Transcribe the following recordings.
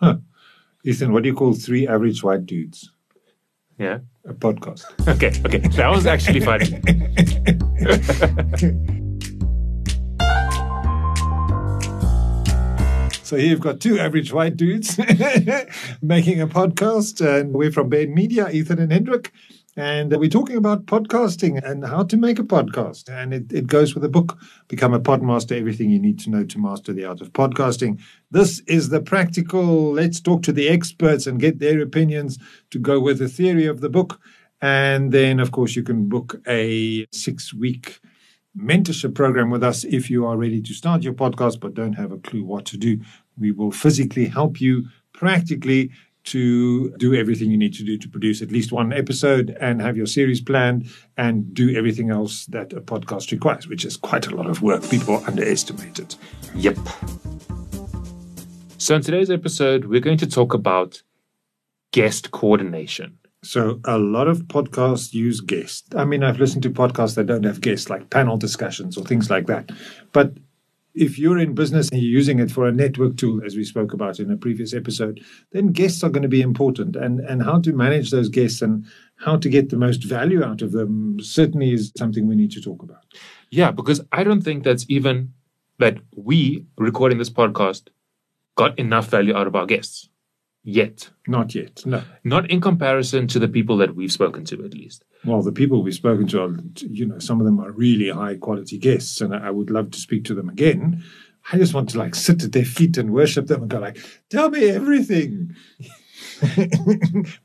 Huh. Ethan, what do you call three average white dudes? Yeah. A podcast. Okay. Okay. That was actually funny. So here you've got two average white dudes making a podcast, and we're from Baird Media, Ethan and Hendrik. And we're talking about podcasting and how to make a podcast. And it, it goes with the book, Become a Podmaster Everything You Need to Know to Master the Art of Podcasting. This is the practical, let's talk to the experts and get their opinions to go with the theory of the book. And then, of course, you can book a six week mentorship program with us if you are ready to start your podcast but don't have a clue what to do. We will physically help you practically to do everything you need to do to produce at least one episode and have your series planned and do everything else that a podcast requires, which is quite a lot of work. People underestimate it. Yep. So, in today's episode, we're going to talk about guest coordination. So a lot of podcasts use guests. I mean, I've listened to podcasts that don't have guests, like panel discussions or things like that. But if you're in business and you're using it for a network tool, as we spoke about in a previous episode, then guests are going to be important. And and how to manage those guests and how to get the most value out of them certainly is something we need to talk about. Yeah, because I don't think that's even that we recording this podcast got enough value out of our guests yet. Not yet. No. Not in comparison to the people that we've spoken to, at least. Well, the people we've spoken to are, you know, some of them are really high quality guests, and I would love to speak to them again. I just want to like sit at their feet and worship them and go like, tell me everything.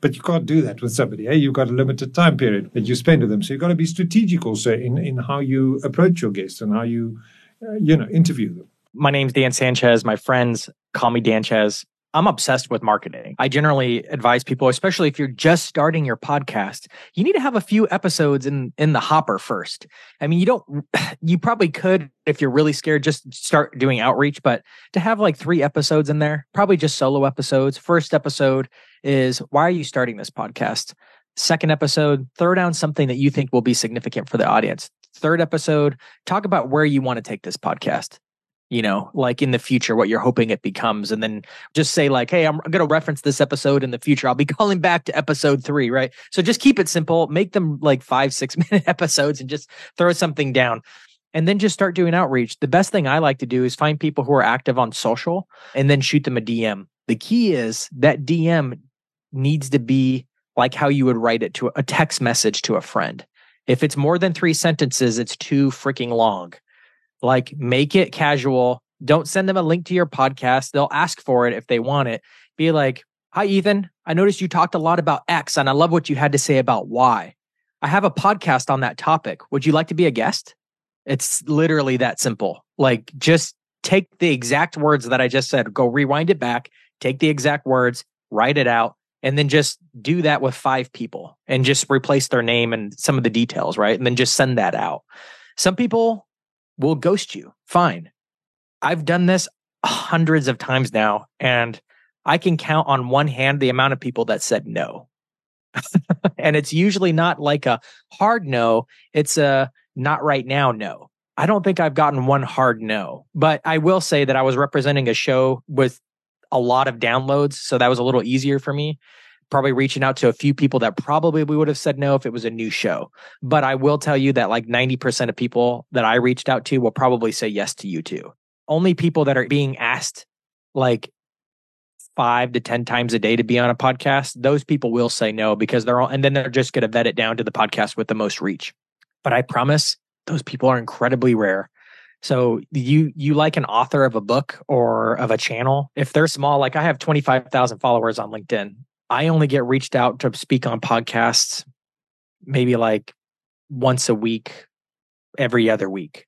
but you can't do that with somebody. Eh? You've got a limited time period that you spend with them. So you've got to be strategic also in, in how you approach your guests and how you, uh, you know, interview them. My name's Dan Sanchez. My friends call me Dan Chez. I'm obsessed with marketing. I generally advise people, especially if you're just starting your podcast, you need to have a few episodes in in the hopper first. I mean, you don't you probably could if you're really scared just start doing outreach, but to have like 3 episodes in there, probably just solo episodes. First episode is why are you starting this podcast? Second episode, throw down something that you think will be significant for the audience. Third episode, talk about where you want to take this podcast you know, like in the future, what you're hoping it becomes. And then just say, like, hey, I'm going to reference this episode in the future. I'll be calling back to episode three, right? So just keep it simple, make them like five, six minute episodes and just throw something down. And then just start doing outreach. The best thing I like to do is find people who are active on social and then shoot them a DM. The key is that DM needs to be like how you would write it to a text message to a friend. If it's more than three sentences, it's too freaking long like, make it casual. Don't send them a link to your podcast. They'll ask for it if they want it. Be like, Hi, Ethan. I noticed you talked a lot about X and I love what you had to say about Y. I have a podcast on that topic. Would you like to be a guest? It's literally that simple. Like, just take the exact words that I just said, go rewind it back, take the exact words, write it out, and then just do that with five people and just replace their name and some of the details, right? And then just send that out. Some people will ghost you. Fine. I've done this hundreds of times now, and I can count on one hand the amount of people that said no. and it's usually not like a hard no, it's a not right now no. I don't think I've gotten one hard no, but I will say that I was representing a show with a lot of downloads. So that was a little easier for me probably reaching out to a few people that probably we would have said no if it was a new show. But I will tell you that like 90% of people that I reached out to will probably say yes to you too. Only people that are being asked like five to 10 times a day to be on a podcast, those people will say no because they're all, and then they're just going to vet it down to the podcast with the most reach. But I promise those people are incredibly rare. So you you like an author of a book or of a channel, if they're small, like I have 25,000 followers on LinkedIn. I only get reached out to speak on podcasts maybe like once a week, every other week.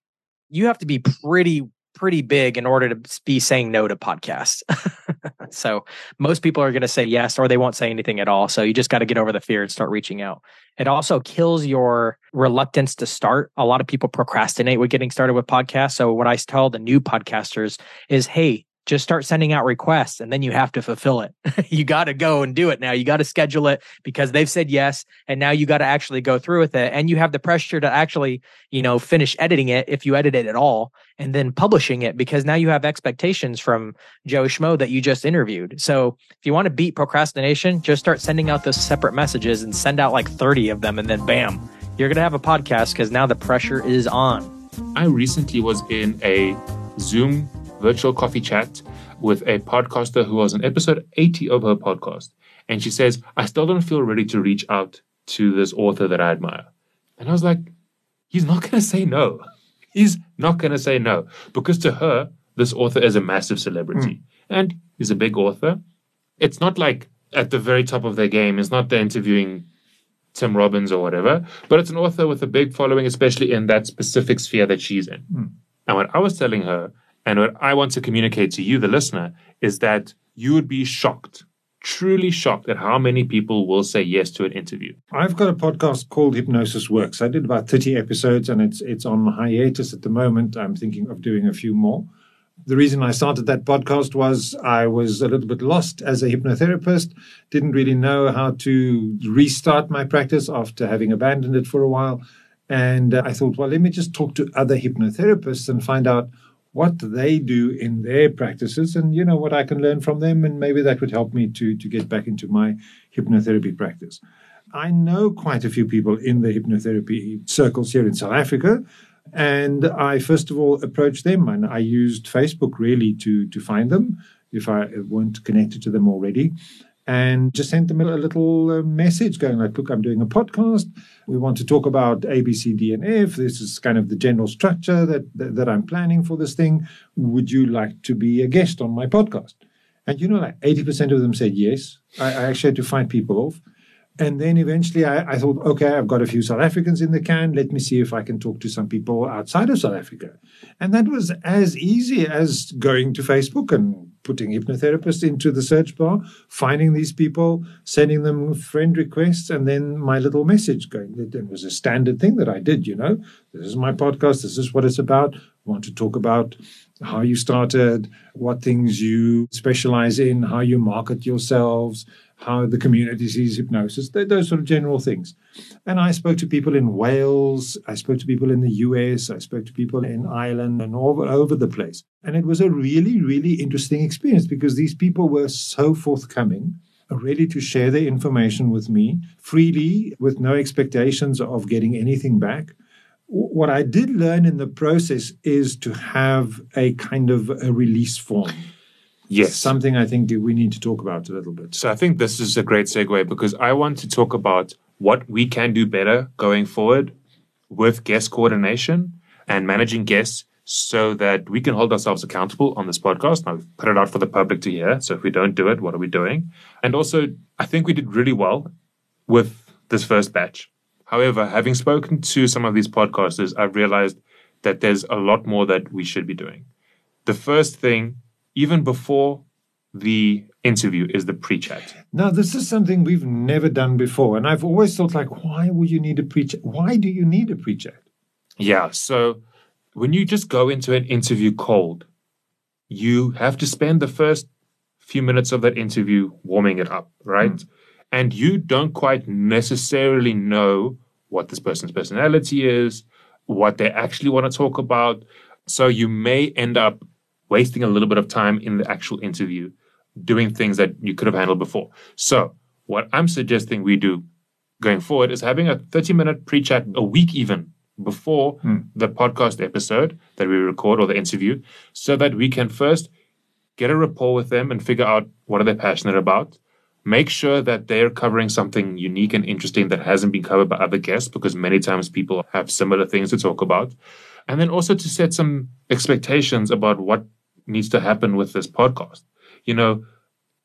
You have to be pretty pretty big in order to be saying no to podcasts. so most people are going to say yes or they won't say anything at all. So you just got to get over the fear and start reaching out. It also kills your reluctance to start. A lot of people procrastinate with getting started with podcasts. So what I tell the new podcasters is, hey, just start sending out requests and then you have to fulfill it. you got to go and do it now. You got to schedule it because they've said yes. And now you got to actually go through with it. And you have the pressure to actually, you know, finish editing it if you edit it at all and then publishing it because now you have expectations from Joe Schmo that you just interviewed. So if you want to beat procrastination, just start sending out those separate messages and send out like 30 of them. And then bam, you're going to have a podcast because now the pressure is on. I recently was in a Zoom virtual coffee chat with a podcaster who was on episode 80 of her podcast. And she says, I still don't feel ready to reach out to this author that I admire. And I was like, he's not going to say no. He's not going to say no because to her, this author is a massive celebrity mm. and he's a big author. It's not like at the very top of their game. It's not they're interviewing Tim Robbins or whatever, but it's an author with a big following, especially in that specific sphere that she's in. Mm. And what I was telling her and what I want to communicate to you, the listener, is that you would be shocked, truly shocked at how many people will say yes to an interview. I've got a podcast called Hypnosis Works. I did about 30 episodes and it's it's on hiatus at the moment. I'm thinking of doing a few more. The reason I started that podcast was I was a little bit lost as a hypnotherapist, didn't really know how to restart my practice after having abandoned it for a while. And uh, I thought, well, let me just talk to other hypnotherapists and find out what they do in their practices and you know what I can learn from them and maybe that would help me to to get back into my hypnotherapy practice. I know quite a few people in the hypnotherapy circles here in South Africa and I first of all approached them and I used Facebook really to to find them if I weren't connected to them already and just sent them a little uh, message going like, look, I'm doing a podcast. We want to talk about A, B, C, D, and F. This is kind of the general structure that, that, that I'm planning for this thing. Would you like to be a guest on my podcast? And you know, like 80% of them said yes. I, I actually had to find people off. And then eventually I, I, thought, okay, I've got a few South Africans in the can. Let me see if I can talk to some people outside of South Africa. And that was as easy as going to Facebook and putting hypnotherapists into the search bar, finding these people, sending them friend requests, and then my little message going. It was a standard thing that I did, you know. This is my podcast. This is what it's about. I want to talk about how you started, what things you specialize in, how you market yourselves, how the community sees hypnosis, those sort of general things. And I spoke to people in Wales, I spoke to people in the US, I spoke to people in Ireland and all over the place. And it was a really, really interesting experience because these people were so forthcoming, ready to share their information with me freely with no expectations of getting anything back. What I did learn in the process is to have a kind of a release form Yes. Something I think we need to talk about a little bit. So I think this is a great segue because I want to talk about what we can do better going forward with guest coordination and managing guests so that we can hold ourselves accountable on this podcast. Now, we've put it out for the public to hear. So if we don't do it, what are we doing? And also, I think we did really well with this first batch. However, having spoken to some of these podcasters, I've realized that there's a lot more that we should be doing. The first thing even before the interview is the pre-chat. Now, this is something we've never done before, and I've always thought, like, why would you need a pre-chat? Why do you need a pre-chat? Yeah, so when you just go into an interview cold, you have to spend the first few minutes of that interview warming it up, right? Mm. And you don't quite necessarily know what this person's personality is, what they actually want to talk about. So you may end up wasting a little bit of time in the actual interview doing things that you could have handled before. So, what I'm suggesting we do going forward is having a 30 minute pre chat a week even before hmm. the podcast episode that we record or the interview so that we can first get a rapport with them and figure out what are they passionate about make sure that they're covering something unique and interesting that hasn't been covered by other guests because many times people have similar things to talk about and then also to set some expectations about what needs to happen with this podcast. You know,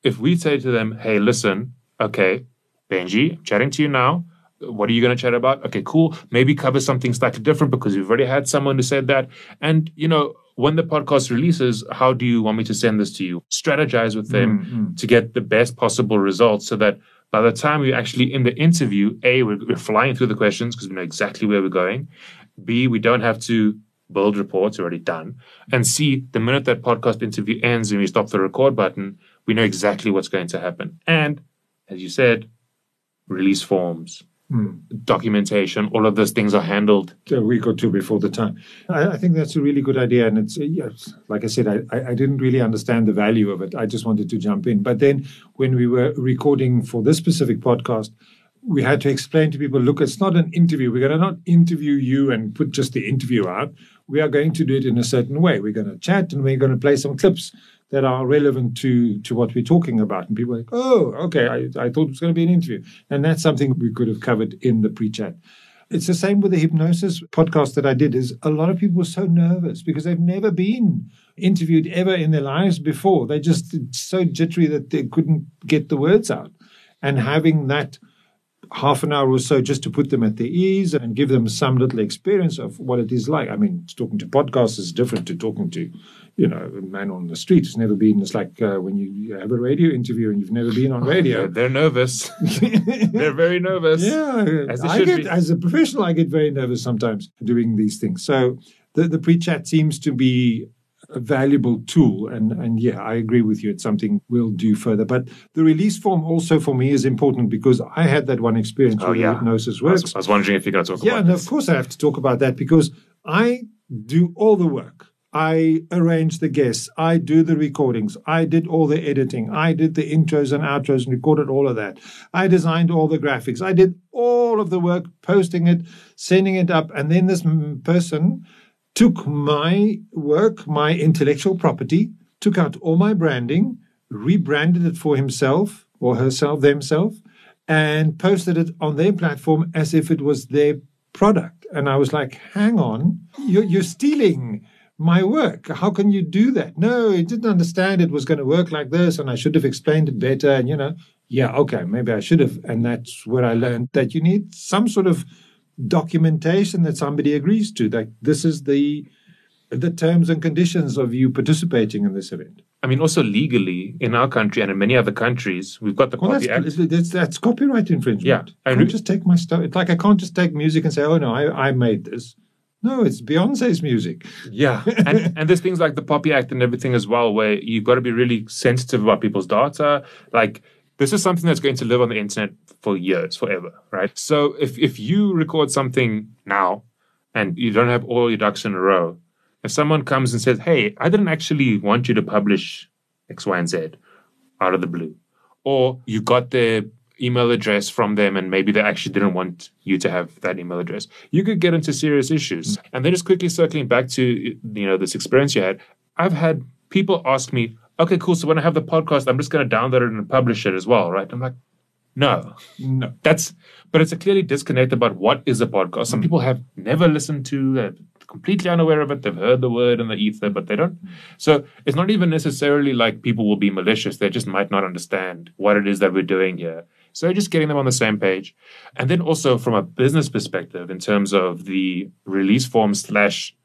if we say to them, hey, listen, okay, Benji, I'm chatting to you now. What are you going to chat about? Okay, cool. Maybe cover something slightly different because we've already had someone who said that. And, you know, when the podcast releases, how do you want me to send this to you? Strategize with them mm-hmm. to get the best possible results so that by the time we're actually in the interview, A, we're, we're flying through the questions because we know exactly where we're going. B, we don't have to build reports already done. And C, the minute that podcast interview ends and we stop the record button, we know exactly what's going to happen. And as you said, release forms, documentation, all of those things are handled. a week or two before the time. I, I think that's a really good idea, and it's yeah, like I said, I I didn't really understand the value of it. I just wanted to jump in, but then when we were recording for this specific podcast. We had to explain to people, look, it's not an interview. We're going to not interview you and put just the interview out. We are going to do it in a certain way. We're going to chat and we're going to play some clips that are relevant to to what we're talking about. And people are like, oh, okay, I, I thought it was going to be an interview. And that's something we could have covered in the pre-chat. It's the same with the hypnosis podcast that I did. Is a lot of people were so nervous because they've never been interviewed ever in their lives before. They just so jittery that they couldn't get the words out. And having that half an hour or so just to put them at their ease and give them some little experience of what it is like. I mean, talking to podcasts is different to talking to, you know, a man on the street who's never been. It's like uh, when you, you have a radio interview and you've never been on They're, radio. they're nervous. they're very nervous. Yeah, As I get be. as a professional, I get very nervous sometimes doing these things. So the the pre-chat seems to be a valuable tool, and and yeah, I agree with you. It's something we'll do further. But the release form also for me is important because I had that one experience Oh, where yeah. hypnosis I works. was, I was wondering if you're going to talk Yeah, about Yeah, and this. of course I have to talk about that because I do all the work. I arrange the guests. I do the recordings. I did all the editing. I did the intros and outros and recorded all of that. I designed all the graphics. I did all of the work, posting it, sending it up. And then this person took my work, my intellectual property, took out all my branding, rebranded it for himself or herself, themselves, and posted it on their platform as if it was their product. And I was like, hang on, you're, you're stealing my work. How can you do that? No, he didn't understand it was going to work like this, and I should have explained it better. And, you know, yeah, okay, maybe I should have. And that's where I learned that you need some sort of documentation that somebody agrees to, that this is the the terms and conditions of you participating in this event. I mean, also legally in our country and in many other countries, we've got the Well, Copy that's, Act. that's, that's copyright infringement. Yeah, I and can't we- just take my stuff. It's like I can't just take music and say, "Oh no, I, I made this." No, it's Beyonce's music. Yeah, and and there's things like the POPI Act and everything as well, where you've got to be really sensitive about people's data. Like this is something that's going to live on the internet for years, forever, right? So if if you record something now and you don't have all your ducks in a row, if someone comes and says, "Hey, I didn't actually want you to publish X, Y, and Z," out of the blue, or you got their email address from them and maybe they actually didn't want you to have that email address. You could get into serious issues. And then just quickly circling back to you know this experience you had i've had people ask me okay cool. So when i have the podcast i'm just going to download it and publish it as well right? I'm like no. No, that's but it's a clearly disconnect about what is a podcast. Some mm. people have never listened to completely unaware of it. They've heard the word in the ether but they don't. So it's not even necessarily like people will be malicious. They just might not understand what it is that we're doing here. So just getting them on the same page. And then also from a business perspective in terms of the release form slash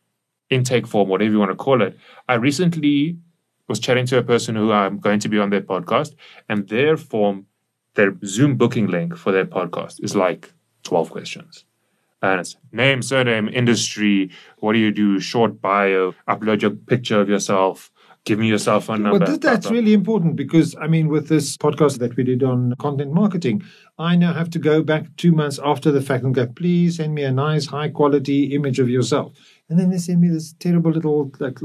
intake form whatever you want to call it i recently was chatting to a person who i'm going to be on their podcast and their form their Zoom booking link for their podcast is like 12 questions. And it's name, surname, industry, what do you do, short bio, upload your picture of yourself, give me your cell phone number. Well, th- that's really important because, I mean, with this podcast that we did on content marketing, I now have to go back two months after the fact and go, please send me a nice, high quality image of yourself. And then they send me this terrible little, like,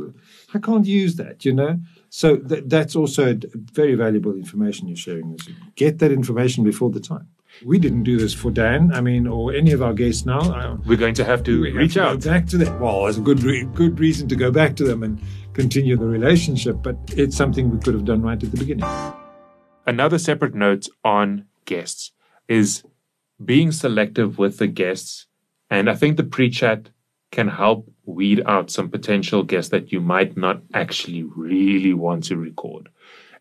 I can't use that, you know? So th- that's also d- very valuable information you're sharing. Get that information before the time. We didn't do this for Dan, I mean, or any of our guests now. We're going to have to we have reach to out. Go back to them. Well, it's a good re- good reason to go back to them and continue the relationship, but it's something we could have done right at the beginning. Another separate note on guests is being selective with the guests. And I think the pre chat can help weed out some potential guests that you might not actually really want to record.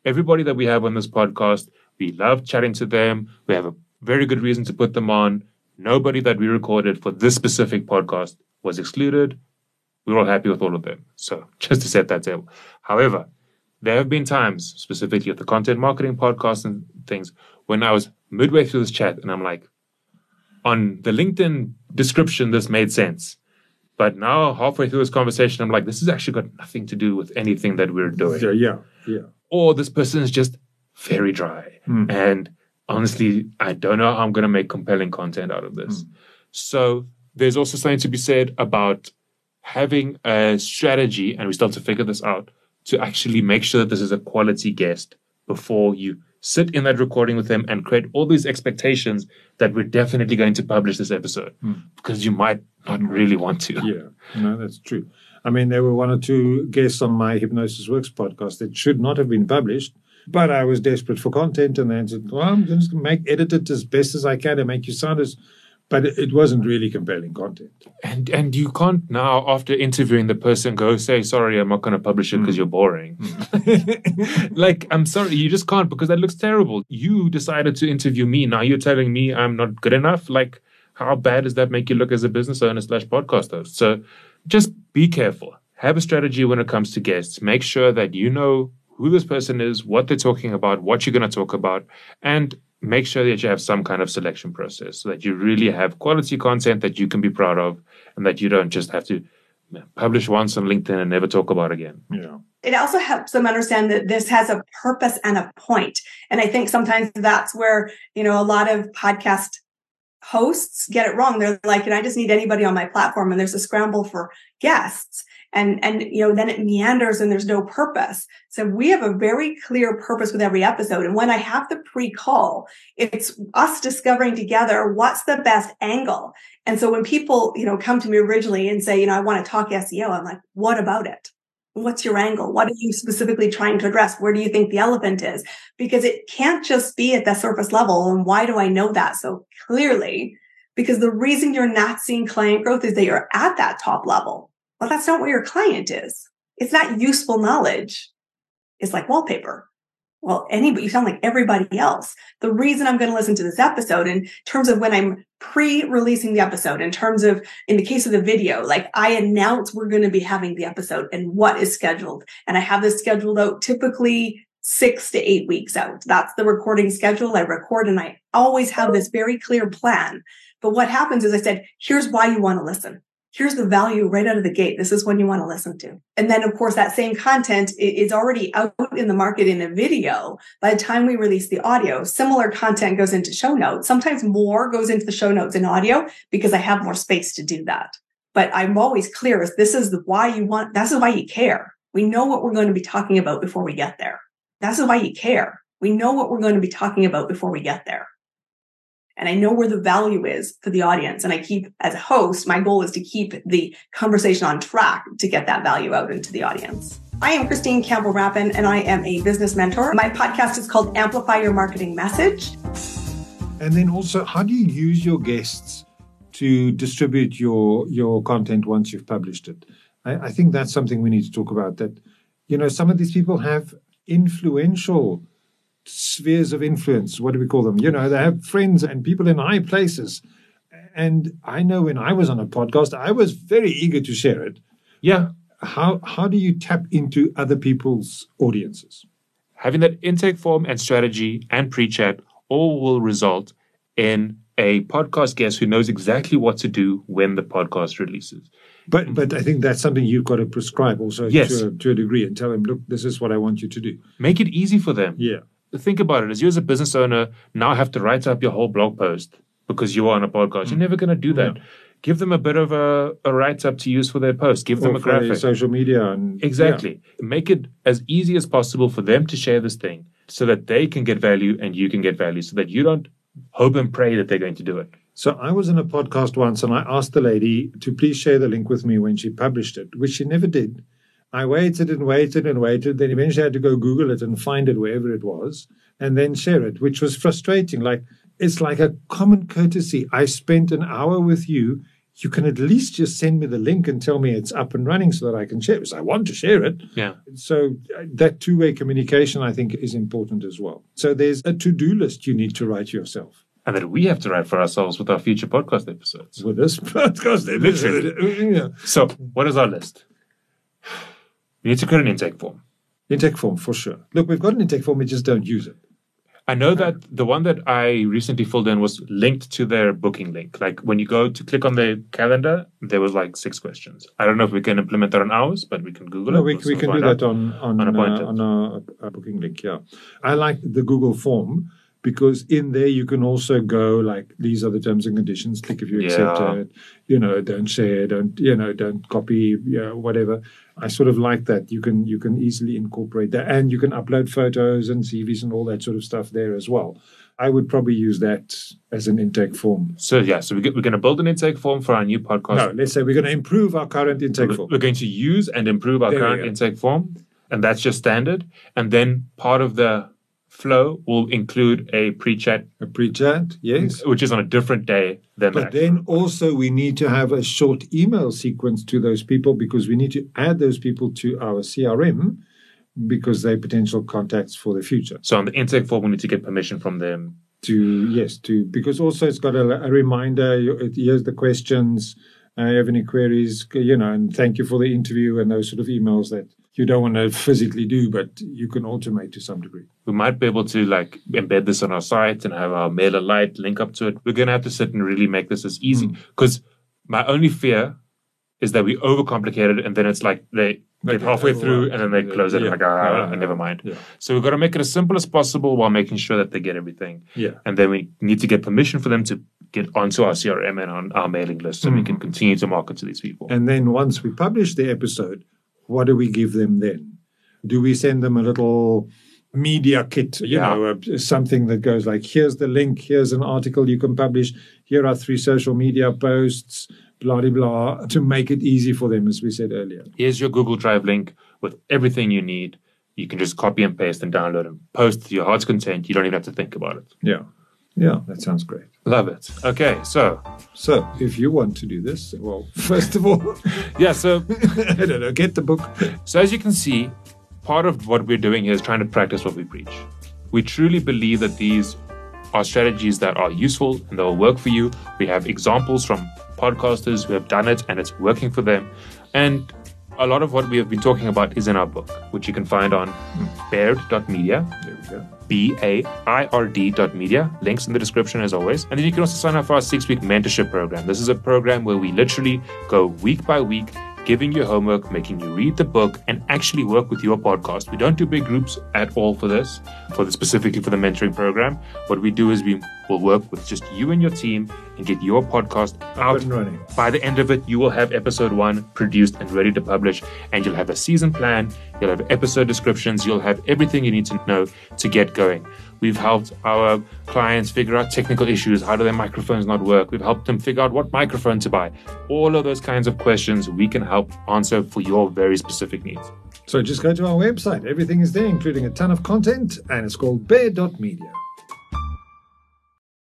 Everybody that we have on this podcast, we love chatting to them. We have a very good reason to put them on. Nobody that we recorded for this specific podcast was excluded. We're all happy with all of them. So just to set that table. However, there have been times, specifically at the content marketing podcast and things, when I was midway through this chat and I'm like, on the LinkedIn description, this made sense. But now, halfway through this conversation, I'm like, this has actually got nothing to do with anything that we're doing. Yeah, yeah, yeah. Or this person is just very dry. Mm. And honestly, I don't know how I'm going to make compelling content out of this. Hmm. So there's also something to be said about having a strategy, and we still have to figure this out, to actually make sure that this is a quality guest before you sit in that recording with them and create all these expectations that we're definitely going to publish this episode hmm. because you might not really want to. Yeah, no, that's true. I mean, there were one or two guests on my Hypnosis Works podcast that should not have been published, but I was desperate for content, and then said, "Well, I'm just going to make edit it as best as I can and make you sound as." But it, it wasn't really compelling content. And and you can't now, after interviewing the person, go say, sorry, I'm not going to publish it because mm. you're boring. Mm. like, I'm sorry, you just can't because that looks terrible. You decided to interview me. Now you're telling me I'm not good enough. Like, how bad does that make you look as a business owner slash podcaster? So just be careful. Have a strategy when it comes to guests. Make sure that you know who this person is, what they're talking about, what you're going to talk about, and make sure that you have some kind of selection process so that you really have quality content that you can be proud of and that you don't just have to publish once on LinkedIn and never talk about again. Yeah. it also helps them understand that this has a purpose and a point. And I think sometimes that's where, you know, a lot of podcast hosts get it wrong. They're like, and I just need anybody on my platform. And there's a scramble for guests. And, and, you know, then it meanders and there's no purpose. So we have a very clear purpose with every episode. And when I have the pre-call, it's us discovering together what's the best angle. And so when people, you know, come to me originally and say, you know, I want to talk SEO, I'm like, what about it? What's your angle? What are you specifically trying to address? Where do you think the elephant is? Because it can't just be at the surface level. And why do I know that so clearly? Because the reason you're not seeing client growth is that you're at that top level. Well, that's not where your client is. It's not useful knowledge. It's like wallpaper. Well, anybody, you sound like everybody else. The reason I'm going to listen to this episode in terms of when I'm pre-releasing the episode, in terms of, in the case of the video, like I announce we're going to be having the episode and what is scheduled. And I have this scheduled out typically six to eight weeks out. That's the recording schedule. I record and I always have this very clear plan. But what happens is I said, here's why you want to listen here's the value right out of the gate. This is one you want to listen to. And then, of course, that same content is already out in the market in a video. By the time we release the audio, similar content goes into show notes. Sometimes more goes into the show notes in audio because I have more space to do that. But I'm always clear as this is why you want, this is why you care. We know what we're going to be talking about before we get there. That's why you care. We know what we're going to be talking about before we get there and I know where the value is for the audience. And I keep, as a host, my goal is to keep the conversation on track to get that value out into the audience. I am Christine Campbell Rapin, and I am a business mentor. My podcast is called Amplify Your Marketing Message. And then also, how do you use your guests to distribute your your content once you've published it? I, I think that's something we need to talk about. That you know, some of these people have influential spheres of influence. What do we call them? You know, they have friends and people in high places. And I know when I was on a podcast, I was very eager to share it. Yeah. How how do you tap into other people's audiences? Having that intake form and strategy and pre chat all will result in a podcast guest who knows exactly what to do when the podcast releases. But but I think that's something you've got to prescribe also Yes. to, a, to a degree and tell them, look, this is what I want you to do. Make it easy for them. Yeah. Think about it as you as a business owner now have to write up your whole blog post because you are on a podcast. You're mm. never going to do that. Give them a bit of a, a write up to use for their post. Give them Or a for graphic. social media and Exactly. Make it as easy as possible for them to share this thing so that they can get value and you can get value so that you don't hope and pray that they're going to do it. So I was in a podcast once and I asked the lady to please share the link with me when she published it, which she never did. I waited and waited and waited. Then eventually I had to go Google it and find it wherever it was and then share it, which was frustrating. Like it's like a common courtesy. I spent an hour with you. You can at least just send me the link and tell me it's up and running so that I can share it. Because I want to share it. Yeah. So uh, that two-way communication, I think, is important as well. So there's a to-do list you need to write yourself. And that we have to write for ourselves with our future podcast episodes. With this podcast, Literally. yeah. So, what is our list? We need to create an intake form. intake form for sure. Look, we've got an intake form, we just don't use it. I know that the one that I recently filled in was linked to their booking link. Like when you go to click on their calendar, there was like six questions. I don't know if we can implement that on ours, but we can Google No, it. we, We'll we can do that on on On uh, on our, our booking link. Yeah, I like the Google form because in there you can also go like these are the terms and conditions. Click if you accept Yeah. it. You know, don't share, don't you know, don't copy, yeah, whatever. I sort of like that. You can you can easily incorporate that, and you can upload photos and CVs and all that sort of stuff there as well. I would probably use that as an intake form. So yeah, so we're going to build an intake form for our new podcast. No, let's say we're going to improve our current intake We're- form. We're going to use and improve our There current intake form, and that's just standard. And then part of the flow will include a pre-chat, A pre-chat, yes. which is on a different day than But the then actual- also we need to have a short email sequence to those people because we need to add those people to our CRM because they're potential contacts for the future. So on the intake form, we need to get permission from them. To yes, to because also it's got a, a reminder. it- Here's the questions. Uh, have any queries? You know, and thank you for the interview and those sort of emails that you don't want to physically do, but you can automate to some degree. We might be able to like embed this on our site and have our MailerLite link up to it. We're going to have to sit and really make this as easy Hmm. because my only fear is that we overcomplicate it and then it's like they They get halfway through and then they close it Yeah. and like, ah, never mind. Yeah. So we've got to make it as simple as possible while making sure that they get everything. Yeah. And then we need to get permission for them to get onto our CRM and on our mailing list so we can continue to market to these people. Mm-hmm. And then once we publish the episode, what do we give them then? Do we send them a little media kit, you Yeah. know, something that goes like, here's the link, here's an article you can publish, here are three social media posts, blah, blah, blah, to make it easy for them, as we said earlier. Here's your Google Drive link with everything you need. You can just copy and paste and download and post to your heart's content. You don't even have to think about it. Yeah. Yeah, that sounds great. Love it. Okay, so So if you want to do this, well, first of all, yeah, so I don't know, get the book. So, as you can see, part of what we're doing here is trying to practice what we preach. We truly believe that these are strategies that are useful and that will work for you. We have examples from podcasters who have done it and it's working for them. And a lot of what we have been talking about is in our book, which you can find on hmm. baird.media, There we go. B A I R D dot media. Links in the description as always. And then you can also sign up for our six week mentorship program. This is a program where we literally go week by week, giving you homework, making you read the book, and actually work with your podcast. We don't do big groups at all for this, for the specifically for the mentoring program. What we do is we will work with just you and your team and get your podcast out and running. by the end of it, you will have episode one produced and ready to publish, and you'll have a season plan, you'll have episode descriptions, you'll have everything you need to know to get going. We've helped our clients figure out technical issues. How do their microphones not work? We've helped them figure out what microphone to buy. All of those kinds of questions we can help answer for your very specific needs. So just go to our website. Everything is there, including a ton of content, and it's called baird.media.